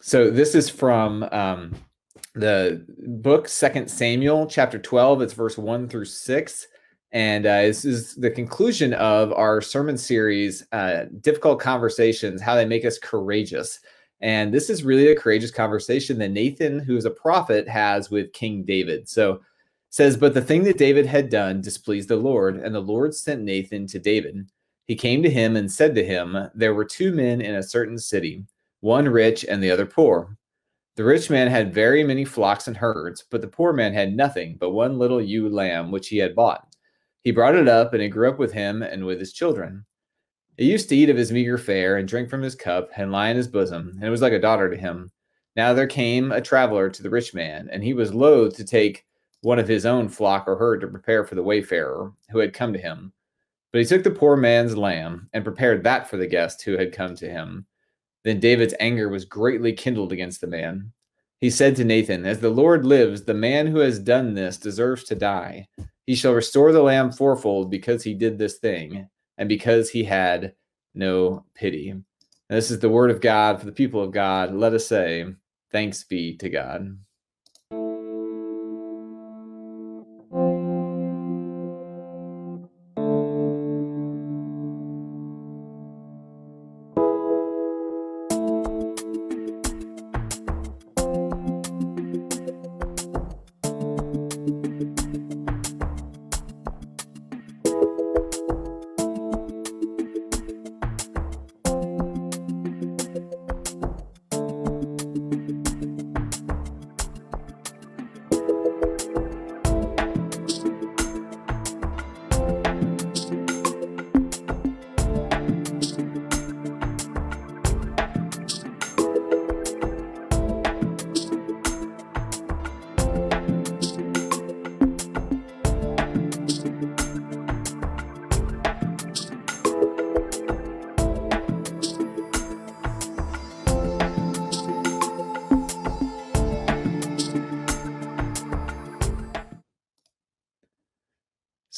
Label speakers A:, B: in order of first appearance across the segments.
A: So this is from um, the book Second Samuel, chapter twelve. It's verse one through six, and uh, this is the conclusion of our sermon series, uh, "Difficult Conversations: How They Make Us Courageous." And this is really a courageous conversation that Nathan, who is a prophet, has with King David. So says, But the thing that David had done displeased the Lord, and the Lord sent Nathan to David. He came to him and said to him, There were two men in a certain city, one rich and the other poor. The rich man had very many flocks and herds, but the poor man had nothing but one little ewe lamb which he had bought. He brought it up, and it grew up with him and with his children. It used to eat of his meager fare and drink from his cup and lie in his bosom, and it was like a daughter to him. Now there came a traveler to the rich man, and he was loath to take one of his own flock or herd to prepare for the wayfarer who had come to him. But he took the poor man's lamb and prepared that for the guest who had come to him. Then David's anger was greatly kindled against the man. He said to Nathan, As the Lord lives, the man who has done this deserves to die. He shall restore the lamb fourfold because he did this thing, and because he had no pity. And this is the word of God for the people of God. Let us say, Thanks be to God.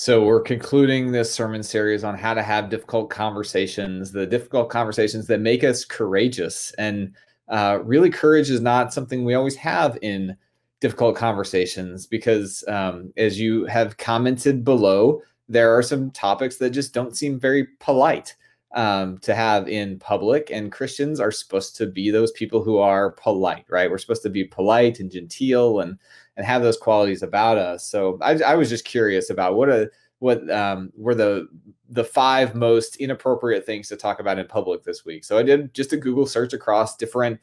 A: So we're concluding this sermon series on how to have difficult conversations, the difficult conversations that make us courageous. And uh, really, courage is not something we always have in difficult conversations because, um, as you have commented below, there are some topics that just don't seem very polite um, to have in public. And Christians are supposed to be those people who are polite, right? We're supposed to be polite and genteel and and have those qualities about us. So I, I was just curious about what a what um, were the the five most inappropriate things to talk about in public this week. So I did just a Google search across different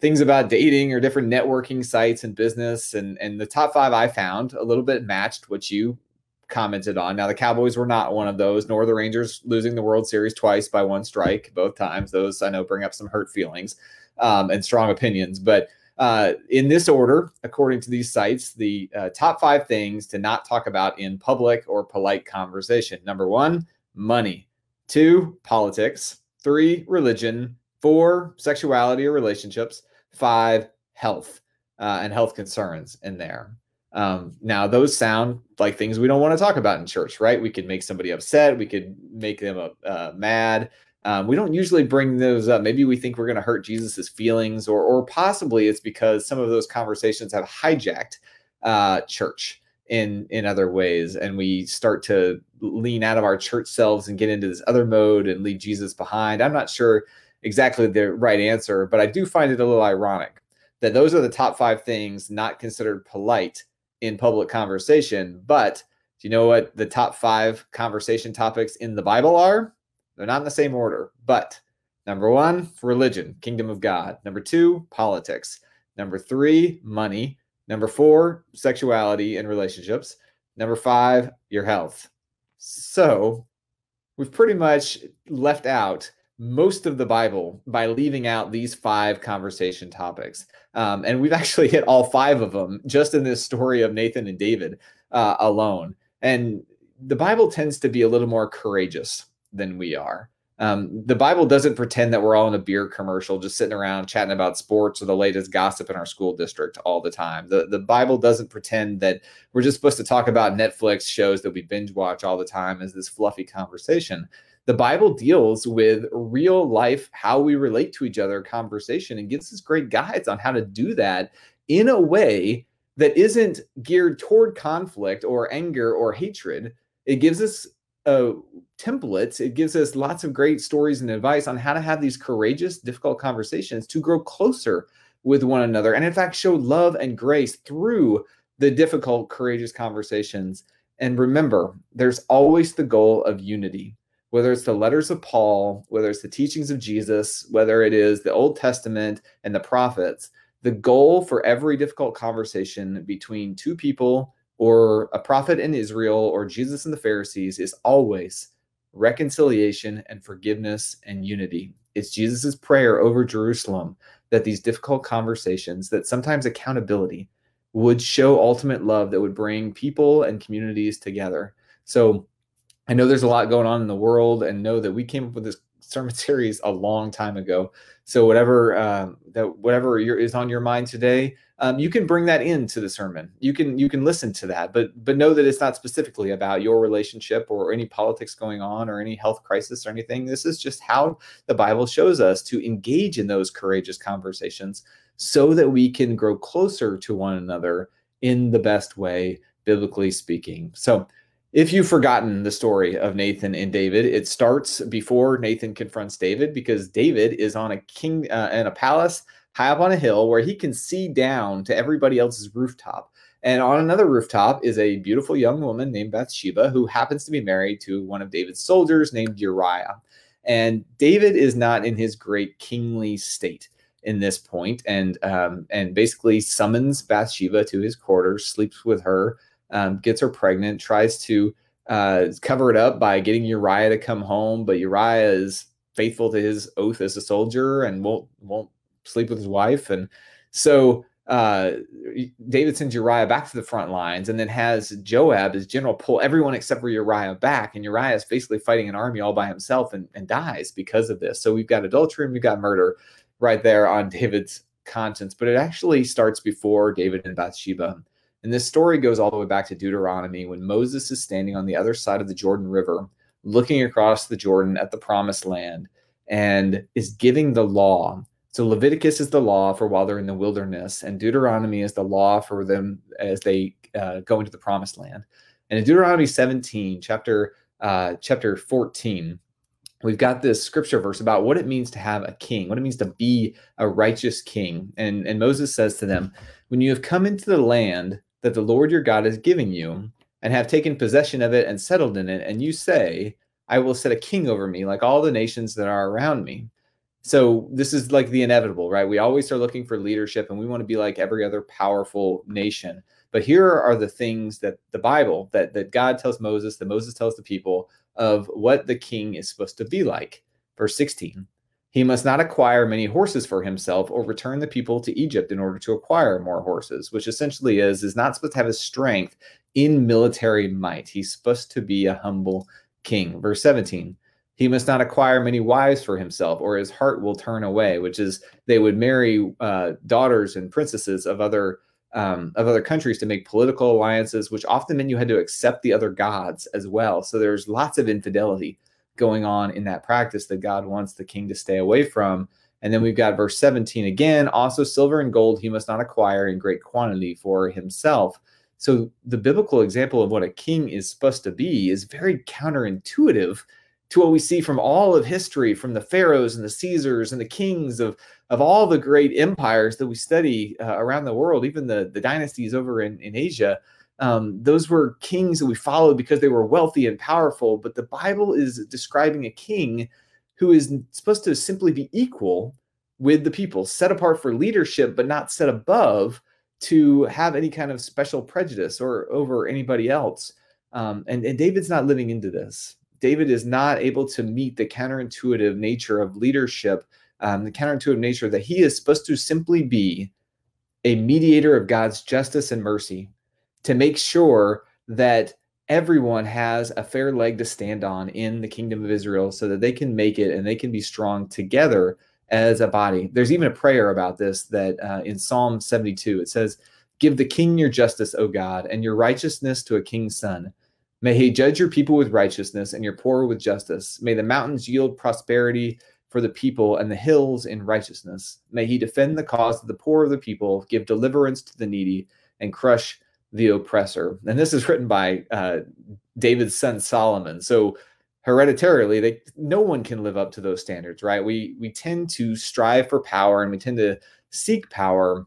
A: things about dating or different networking sites and business, and and the top five I found a little bit matched what you commented on. Now the Cowboys were not one of those, nor the Rangers losing the World Series twice by one strike, both times. Those I know bring up some hurt feelings um, and strong opinions, but uh, in this order, according to these sites, the uh, top five things to not talk about in public or polite conversation. Number one, money. Two, politics. Three, religion. Four, sexuality or relationships. Five, health uh, and health concerns in there. Um, now, those sound like things we don't want to talk about in church, right? We could make somebody upset. We could make them uh, mad. Um, we don't usually bring those up. Maybe we think we're going to hurt Jesus's feelings, or or possibly it's because some of those conversations have hijacked uh, church in in other ways, and we start to lean out of our church selves and get into this other mode and leave Jesus behind. I'm not sure exactly the right answer, but I do find it a little ironic that those are the top five things not considered polite in public conversation. But do you know what the top five conversation topics in the Bible are? They're not in the same order, but number one, religion, kingdom of God. Number two, politics. Number three, money. Number four, sexuality and relationships. Number five, your health. So we've pretty much left out most of the Bible by leaving out these five conversation topics. Um, and we've actually hit all five of them just in this story of Nathan and David uh, alone. And the Bible tends to be a little more courageous than we are. Um, the Bible doesn't pretend that we're all in a beer commercial, just sitting around chatting about sports or the latest gossip in our school district all the time. The, the Bible doesn't pretend that we're just supposed to talk about Netflix shows that we binge watch all the time as this fluffy conversation. The Bible deals with real life, how we relate to each other conversation and gives us great guides on how to do that in a way that isn't geared toward conflict or anger or hatred. It gives us uh, templates, it gives us lots of great stories and advice on how to have these courageous, difficult conversations to grow closer with one another. And in fact, show love and grace through the difficult, courageous conversations. And remember, there's always the goal of unity, whether it's the letters of Paul, whether it's the teachings of Jesus, whether it is the Old Testament and the prophets. The goal for every difficult conversation between two people or a prophet in Israel or Jesus and the Pharisees is always reconciliation and forgiveness and unity. It's Jesus's prayer over Jerusalem that these difficult conversations, that sometimes accountability would show ultimate love that would bring people and communities together. So I know there's a lot going on in the world and know that we came up with this sermon series a long time ago. So whatever um, that whatever is on your mind today, um, you can bring that into the sermon. You can you can listen to that, but but know that it's not specifically about your relationship or any politics going on or any health crisis or anything. This is just how the Bible shows us to engage in those courageous conversations so that we can grow closer to one another in the best way, biblically speaking. So if you've forgotten the story of Nathan and David, it starts before Nathan confronts David because David is on a king uh, in a palace high up on a hill where he can see down to everybody else's rooftop. And on another rooftop is a beautiful young woman named Bathsheba who happens to be married to one of David's soldiers named Uriah. And David is not in his great kingly state in this point, and um, and basically summons Bathsheba to his quarters, sleeps with her, um, gets her pregnant, tries to uh, cover it up by getting Uriah to come home, but Uriah is faithful to his oath as a soldier and won't won't sleep with his wife. And so uh, David sends Uriah back to the front lines and then has Joab, his general, pull everyone except for Uriah back. And Uriah is basically fighting an army all by himself and, and dies because of this. So we've got adultery and we've got murder right there on David's conscience. But it actually starts before David and Bathsheba. And this story goes all the way back to Deuteronomy when Moses is standing on the other side of the Jordan River, looking across the Jordan at the promised land, and is giving the law so Leviticus is the law for while they're in the wilderness, and Deuteronomy is the law for them as they uh, go into the promised land. And in Deuteronomy 17, chapter uh, chapter 14, we've got this scripture verse about what it means to have a king, what it means to be a righteous king. And, and Moses says to them, When you have come into the land that the Lord your God is giving you, and have taken possession of it and settled in it, and you say, I will set a king over me like all the nations that are around me so this is like the inevitable, right? We always are looking for leadership and we want to be like every other powerful nation. But here are the things that the Bible, that, that God tells Moses, that Moses tells the people of what the king is supposed to be like. Verse 16 He must not acquire many horses for himself or return the people to Egypt in order to acquire more horses, which essentially is, is not supposed to have his strength in military might. He's supposed to be a humble king. Verse 17 he must not acquire many wives for himself, or his heart will turn away. Which is, they would marry uh, daughters and princesses of other um, of other countries to make political alliances, which often meant you had to accept the other gods as well. So there's lots of infidelity going on in that practice that God wants the king to stay away from. And then we've got verse 17 again. Also, silver and gold he must not acquire in great quantity for himself. So the biblical example of what a king is supposed to be is very counterintuitive to what we see from all of history, from the pharaohs and the Caesars and the kings of of all the great empires that we study uh, around the world, even the the dynasties over in in Asia. Um, those were kings that we followed because they were wealthy and powerful. But the Bible is describing a king who is supposed to simply be equal with the people, set apart for leadership, but not set above to have any kind of special prejudice or over anybody else. Um, and, and David's not living into this. David is not able to meet the counterintuitive nature of leadership, um, the counterintuitive nature that he is supposed to simply be a mediator of God's justice and mercy to make sure that everyone has a fair leg to stand on in the kingdom of Israel so that they can make it and they can be strong together as a body. There's even a prayer about this that uh, in Psalm 72 it says, Give the king your justice, O God, and your righteousness to a king's son. May he judge your people with righteousness and your poor with justice. May the mountains yield prosperity for the people and the hills in righteousness. May he defend the cause of the poor of the people, give deliverance to the needy, and crush the oppressor. And this is written by uh, David's son Solomon. So hereditarily, they no one can live up to those standards, right? We we tend to strive for power and we tend to seek power,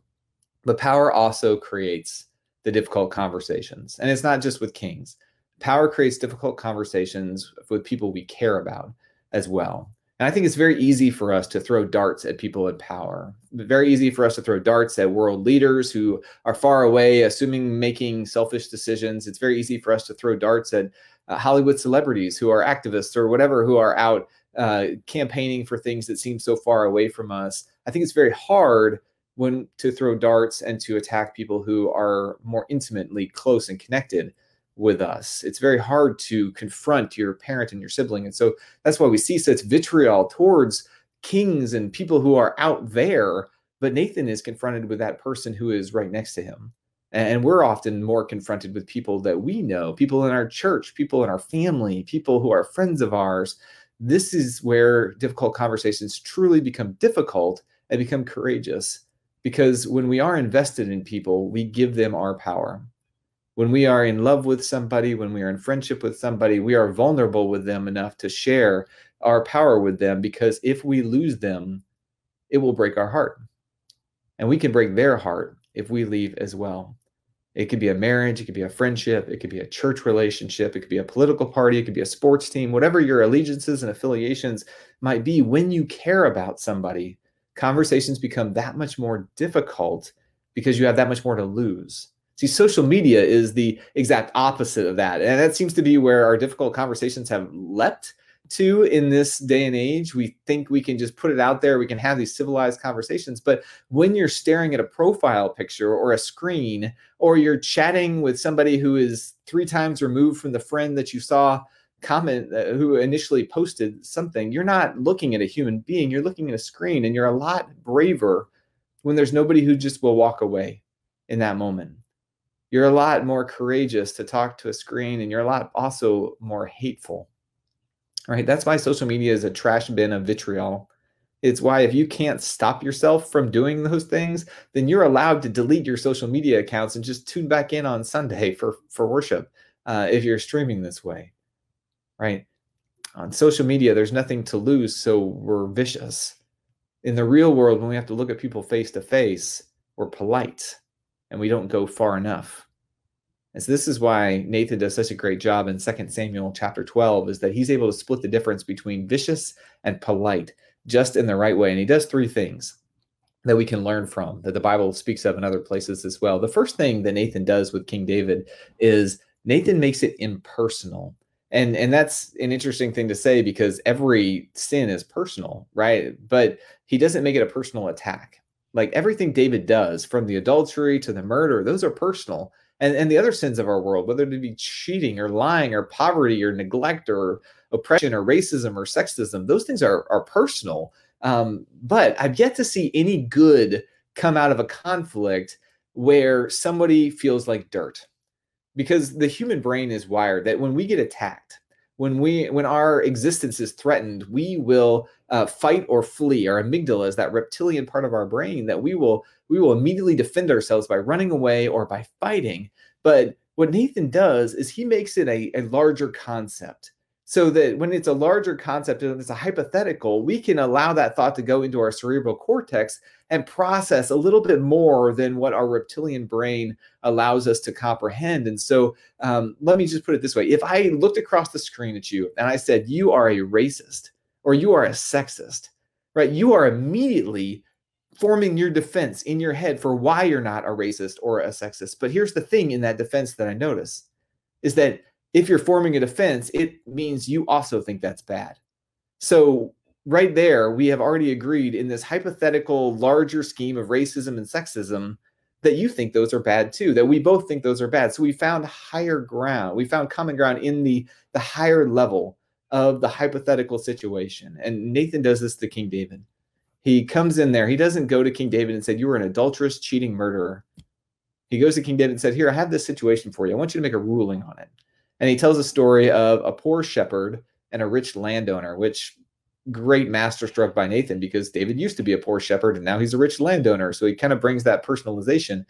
A: but power also creates the difficult conversations. And it's not just with kings. Power creates difficult conversations with people we care about as well. And I think it's very easy for us to throw darts at people in power. Very easy for us to throw darts at world leaders who are far away, assuming making selfish decisions. It's very easy for us to throw darts at uh, Hollywood celebrities who are activists or whatever, who are out uh, campaigning for things that seem so far away from us. I think it's very hard when to throw darts and to attack people who are more intimately close and connected with us. It's very hard to confront your parent and your sibling. And so that's why we see such vitriol towards kings and people who are out there. But Nathan is confronted with that person who is right next to him. And we're often more confronted with people that we know, people in our church, people in our family, people who are friends of ours. This is where difficult conversations truly become difficult and become courageous. Because when we are invested in people, we give them our power when we are in love with somebody, when we are in friendship with somebody, we are vulnerable with them enough to share our power with them because if we lose them, it will break our heart. And we can break their heart if we leave as well. It could be a marriage, it could be a friendship, it could be a church relationship, it could be a political party, it could be a sports team, whatever your allegiances and affiliations might be. When you care about somebody, conversations become that much more difficult because you have that much more to lose. See, social media is the exact opposite of that. And that seems to be where our difficult conversations have leapt to in this day and age. We think we can just put it out there, we can have these civilized conversations. But when you're staring at a profile picture or a screen, or you're chatting with somebody who is three times removed from the friend that you saw comment uh, who initially posted something, you're not looking at a human being, you're looking at a screen, and you're a lot braver when there's nobody who just will walk away in that moment you're a lot more courageous to talk to a screen and you're a lot also more hateful right? That's why social media is a trash bin of vitriol. It's why if you can't stop yourself from doing those things then you're allowed to delete your social media accounts and just tune back in on sunday for for worship uh, if you're streaming this way right? On social media there's nothing to lose so we're vicious. In the real world when we have to look at people face to face we're polite and we don't go far enough. And so this is why Nathan does such a great job in 2 Samuel chapter 12 is that he's able to split the difference between vicious and polite just in the right way. And he does three things that we can learn from that the Bible speaks of in other places as well. The first thing that Nathan does with King David is Nathan makes it impersonal. And and that's an interesting thing to say because every sin is personal, right? But he doesn't make it a personal attack like everything David does, from the adultery to the murder, those are personal. And, and the other sins of our world, whether it be cheating or lying or poverty or neglect or oppression or racism or sexism, those things are, are personal. Um, but I've yet to see any good come out of a conflict where somebody feels like dirt. Because the human brain is wired that when we get attacked, when we when our existence is threatened we will uh, fight or flee. Our amygdala is that reptilian part of our brain that we will we will immediately defend ourselves by running away or by fighting. But what nathan does is he makes it a, a larger concept so that when it's a larger concept and it's a hypothetical, we can allow that thought to go into our cerebral cortex and process a little bit more than what our reptilian brain allows us to comprehend. And so, um, let me just put it this way if I looked across the screen at you and I said, You are a racist or you are a sexist, right? You are immediately forming your defense in your head for why you're not a racist or a sexist. But here's the thing in that defense that I notice is that if you're forming a defense, it means you also think that's bad. So, right there, we have already agreed in this hypothetical larger scheme of racism and sexism that you think those are bad too, that we both think those are bad. So we found higher ground. We found common ground in the the higher level of the hypothetical situation. And Nathan does this to King David. He comes in there. He doesn't go to King David and said, "You were an adulterous, cheating murderer." He goes to King David and said, "Here, I have this situation for you. I want you to make a ruling on it." And he tells a story of a poor shepherd and a rich landowner, which great masterstroke by Nathan because David used to be a poor shepherd and now he's a rich landowner. So he kind of brings that personalization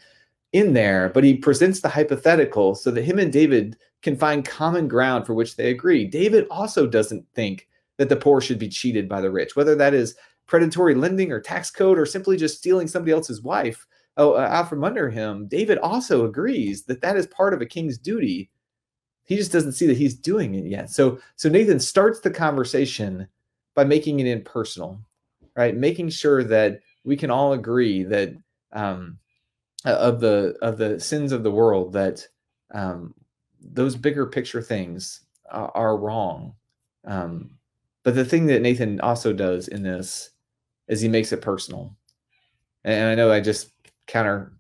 A: in there, but he presents the hypothetical so that him and David can find common ground for which they agree. David also doesn't think that the poor should be cheated by the rich, whether that is predatory lending or tax code or simply just stealing somebody else's wife oh, uh, out from under him. David also agrees that that is part of a king's duty. He just doesn't see that he's doing it yet. So, so Nathan starts the conversation by making it impersonal, right? Making sure that we can all agree that um, of the of the sins of the world that um, those bigger picture things are, are wrong. Um, but the thing that Nathan also does in this is he makes it personal. And I know I just counter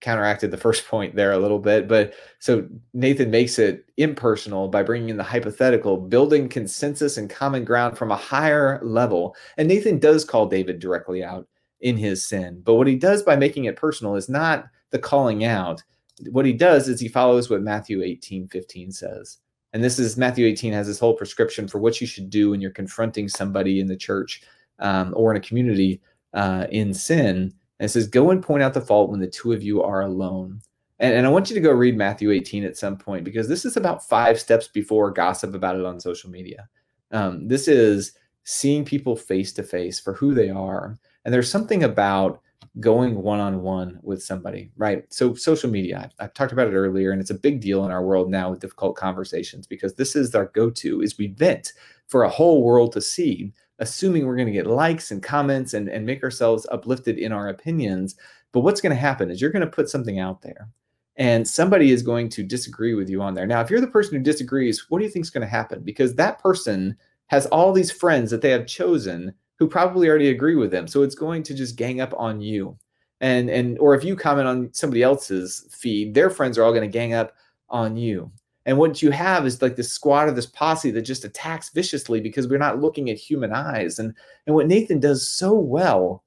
A: counteracted the first point there a little bit. But so Nathan makes it impersonal by bringing in the hypothetical, building consensus and common ground from a higher level. And Nathan does call David directly out in his sin. But what he does by making it personal is not the calling out. What he does is he follows what Matthew 18 15 says. And this is Matthew 18 has this whole prescription for what you should do when you're confronting somebody in the church um, or in a community uh, in sin. And it says, Go and point out the fault when the two of you are alone. And, and I want you to go read Matthew 18 at some point because this is about five steps before gossip about it on social media. Um, this is seeing people face to face for who they are. And there's something about going one on one with somebody, right? So, social media, I, have talked about it earlier, and it's a big deal in our world now with difficult conversations because this is our go to is we vent for a whole world to see assuming we're going to get likes and comments and, and make ourselves uplifted in our opinions. But what's going to happen is you're going to put something out there and somebody is going to disagree with you on there. Now, if you're the person who disagrees, what do you think is going to happen? Because that person has all these friends that they have chosen who probably already agree with them. So it's going to just gang up on you. And and or if you comment on somebody else's feed, their friends are all going to gang up on you. And what you have is like this squad or this posse that just attacks viciously because we're not looking at human eyes. And and what Nathan does so well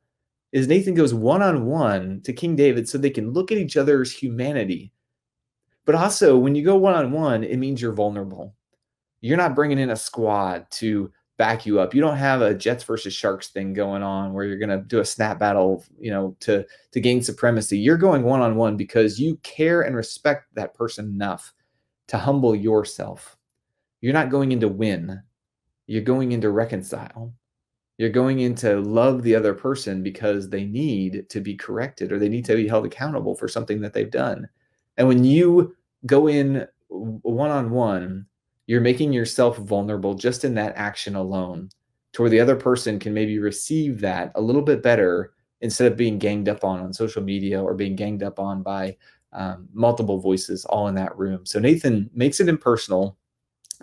A: is Nathan goes one on one to King David so they can look at each other's humanity. But also, when you go one on one, it means you're vulnerable. You're not bringing in a squad to back you up. You don't have a Jets versus Sharks thing going on where you're going to do a snap battle, you know, to to gain supremacy. You're going one on one because you care and respect that person enough to humble yourself. You're not going in to win, you're going in to reconcile. You're going in to love the other person because they need to be corrected or they need to be held accountable for something that they've done. And when you go in one on one, you're making yourself vulnerable just in that action alone to where the other person can maybe receive that a little bit better instead of being ganged up on on social media or being ganged up on by um, multiple voices all in that room. So Nathan makes it impersonal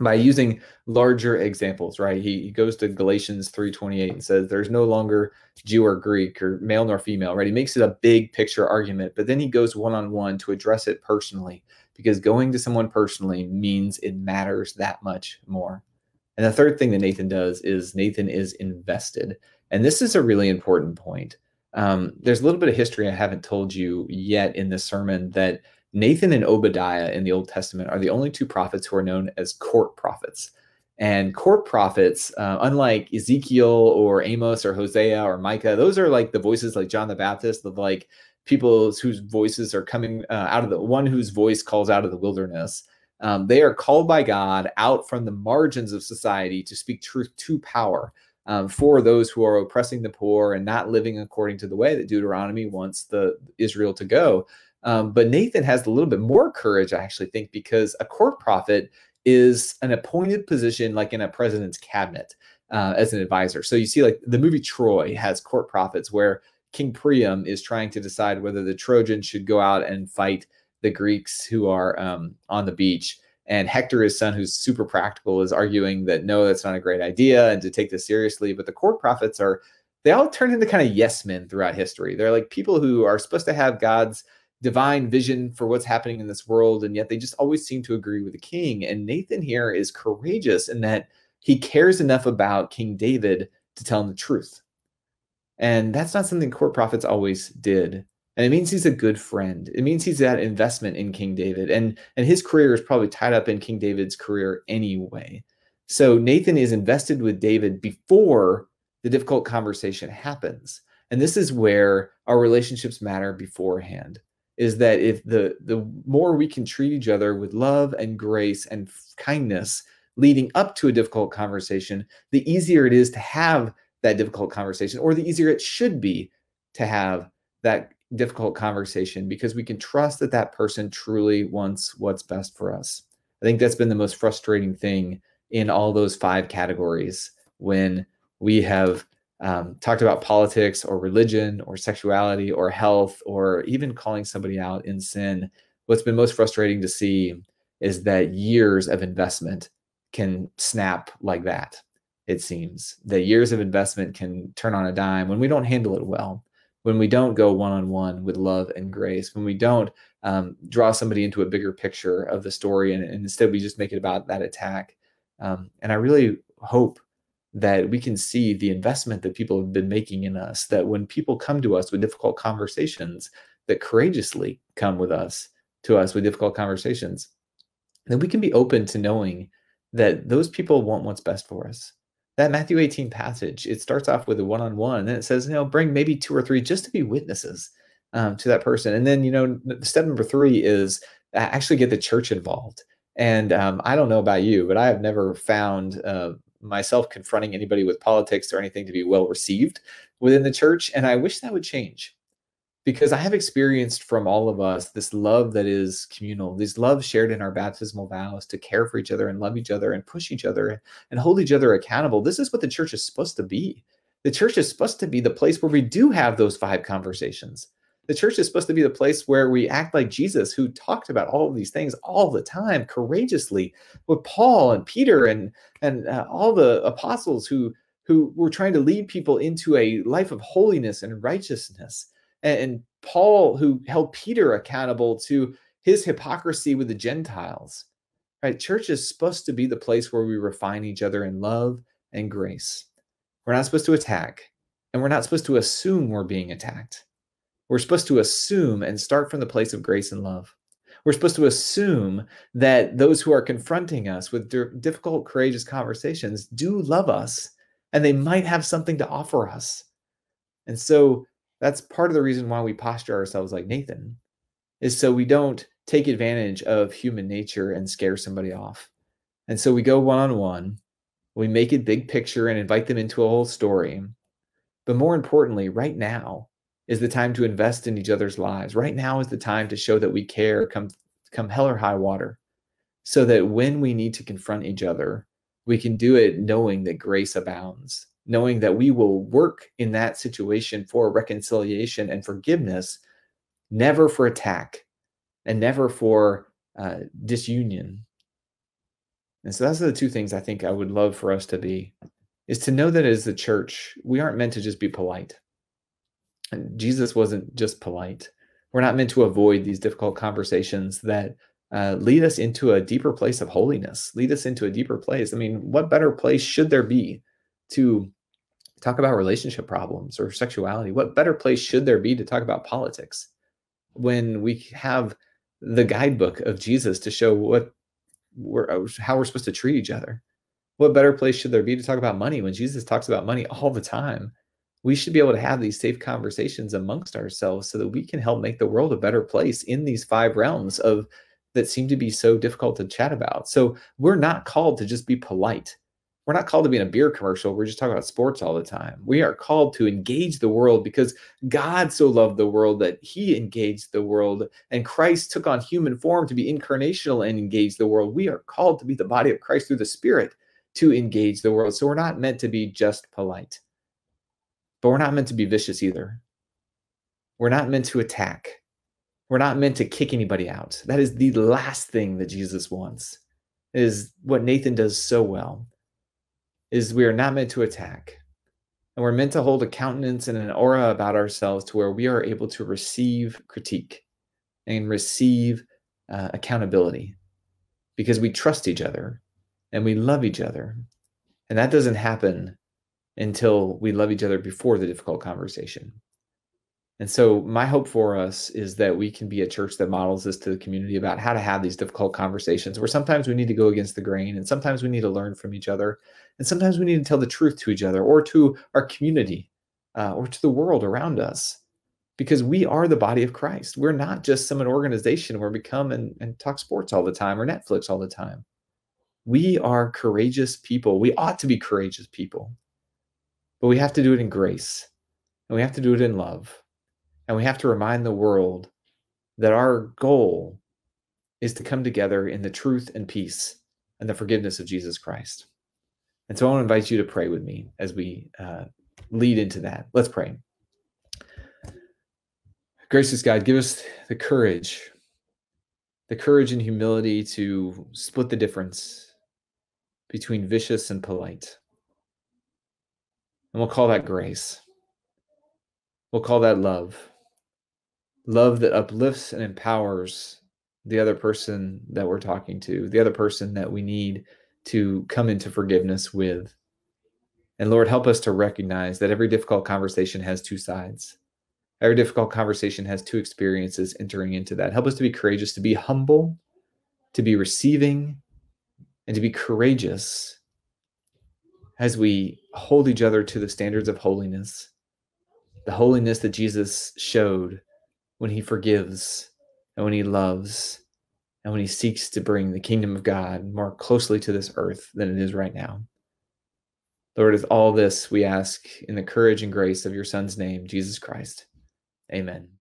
A: by using larger examples, right? He, he goes to Galatians 3:28 and says there's no longer Jew or Greek or male nor female, right? He makes it a big picture argument, but then he goes one-on-one to address it personally because going to someone personally means it matters that much more. And the third thing that Nathan does is Nathan is invested. And this is a really important point. Um, there's a little bit of history I haven't told you yet in this sermon that Nathan and Obadiah in the Old Testament are the only two prophets who are known as court prophets. And court prophets, uh, unlike Ezekiel or Amos or Hosea or Micah, those are like the voices like John the Baptist, of like people whose voices are coming uh, out of the one whose voice calls out of the wilderness. Um, they are called by God out from the margins of society to speak truth to power um, for those who are oppressing the poor and not living according to the way that Deuteronomy wants the Israel to go. Um, but Nathan has a little bit more courage, I actually think, because a court prophet is an appointed position like in a president's cabinet uh, as an advisor. So you see, like the movie Troy has court prophets where King Priam is trying to decide whether the Trojans should go out and fight the Greeks who are um, on the beach. And Hector, his son, who's super practical, is arguing that no, that's not a great idea and to take this seriously. But the court prophets are, they all turn into kind of yes men throughout history. They're like people who are supposed to have God's divine vision for what's happening in this world, and yet they just always seem to agree with the king. And Nathan here is courageous in that he cares enough about King David to tell him the truth. And that's not something court prophets always did. And it means he's a good friend. It means he's that investment in King David. And, and his career is probably tied up in King David's career anyway. So Nathan is invested with David before the difficult conversation happens. And this is where our relationships matter beforehand is that if the the more we can treat each other with love and grace and kindness leading up to a difficult conversation, the easier it is to have that difficult conversation or the easier it should be to have that difficult conversation because we can trust that that person truly wants what's best for us. I think that's been the most frustrating thing in all those five categories when we have um, talked about politics or religion or sexuality or health or even calling somebody out in sin. What's been most frustrating to see is that years of investment can snap like that. It seems that years of investment can turn on a dime when we don't handle it well when we don't go one on one with love and grace, when we don't um, draw somebody into a bigger picture of the story, and, and instead we just make it about that attack. Um, and I really hope that we can see the investment that people have been making in us, that when people come to us with difficult conversations, that courageously come with us to us with difficult conversations, then we can be open to knowing that those people want what's best for us that Matthew 18 passage, it starts off with a one on one, and it says, you know, bring maybe two or three just to be witnesses um, to that person. And then, you know, step number three is actually get the church involved. And um, I don't know about you, but I have never found uh, myself confronting anybody with politics or anything to be well received within the church. And I wish that would change because I have experienced from all of us this love that is communal, this love shared in our baptismal vows to care for each other and love each other and push each other and hold each other accountable. This is what the church is supposed to be. The church is supposed to be the place where we do have those five conversations. The church is supposed to be the place where we act like Jesus, who talked about all of these things all the time, courageously, with Paul and Peter and and uh, all the apostles who who were trying to lead people into a life of holiness and righteousness and Paul, who held Peter accountable to his hypocrisy with the Gentiles. Right? Church is supposed to be the place where we refine each other in love and grace. We're not supposed to attack, and we're not supposed to assume we're being attacked. We're supposed to assume and start from the place of grace and love. We're supposed to assume that those who are confronting us with difficult, courageous conversations do love us and they might have something to offer us. And so that's part of the reason why we posture ourselves like Nathan, is so we don't take advantage of human nature and scare somebody off. And so we go one on one, we make it big picture and invite them into a whole story. But more importantly, right now is the time to invest in each other's lives. Right now is the time to show that we care come come hell or high water. So that when we need to confront each other, we can do it knowing that grace abounds knowing that we will work in that situation for reconciliation and forgiveness, never for attack and never for uh, disunion. And so that's the two things I think I would love for us to be is to know that as the church, we aren't meant to just be polite. And Jesus wasn't just polite. We're not meant to avoid these difficult conversations that uh, lead us into a deeper place of holiness, lead us into a deeper place. I mean, what better place should there be to talk about relationship problems or sexuality? What better place should there be to talk about politics when we have the guidebook of Jesus to show what we're uh, how we're supposed to treat each other? What better place should there be to talk about money when Jesus talks about money all the time? We should be able to have these safe conversations amongst ourselves so that we can help make the world a better place in these five realms of that seem to be so difficult to chat about. So we're not called to just be polite we're not called to be in a beer commercial. We're just talking about sports all the time. We are called to engage the world because God so loved the world that he engaged the world and Christ took on human form to be incarnational and engage the world. We are called to be the body of Christ through the Spirit to engage the world. So we're not meant to be just polite, but we're not meant to be vicious either. We're not meant to attack. We're not meant to kick anybody out. That is the last thing that Jesus wants. It is what Nathan does so well is we are not meant to attack. And we're meant to hold a countenance and an aura about ourselves to where we are able to receive critique. and receive uh, accountability because we trust each other and we love each other. And that doesn't happen until we love each other before the difficult conversation. And so, my hope for us is that we can be a church that models this to the community about how to have these difficult conversations where sometimes we need to go against the grain and sometimes we need to learn from each other. And sometimes we need to tell the truth to each other or to our community uh, or to the world around us because we are the body of Christ. We're not just some organization where we come and, and talk sports all the time or Netflix all the time. We are courageous people. We ought to be courageous people, but we have to do it in grace and we have to do it in love and we have to remind the world that our goal is to come together in the truth and peace and the forgiveness of Jesus Christ. And so I want to invite you to pray with me as we uh, lead into that. Let's pray. Gracious God, give us the courage, the courage and humility to split the difference between vicious and polite. And we'll call that grace. We'll call that love love that uplifts and empowers the other person that we're talking to, the other person that we need to come into forgiveness with. And Lord, help us to recognize that every difficult conversation has two sides. Every difficult conversation has two experiences entering into that. Help us to be courageous, to be humble, to be receiving, and to be courageous as we hold each other to the standards of holiness, the holiness that Jesus showed when he forgives and when he loves and when he seeks to bring the kingdom of God more closely to this earth than it is right now. Lord, as all this we ask in the courage and grace of your Son's name, Jesus Christ. Amen.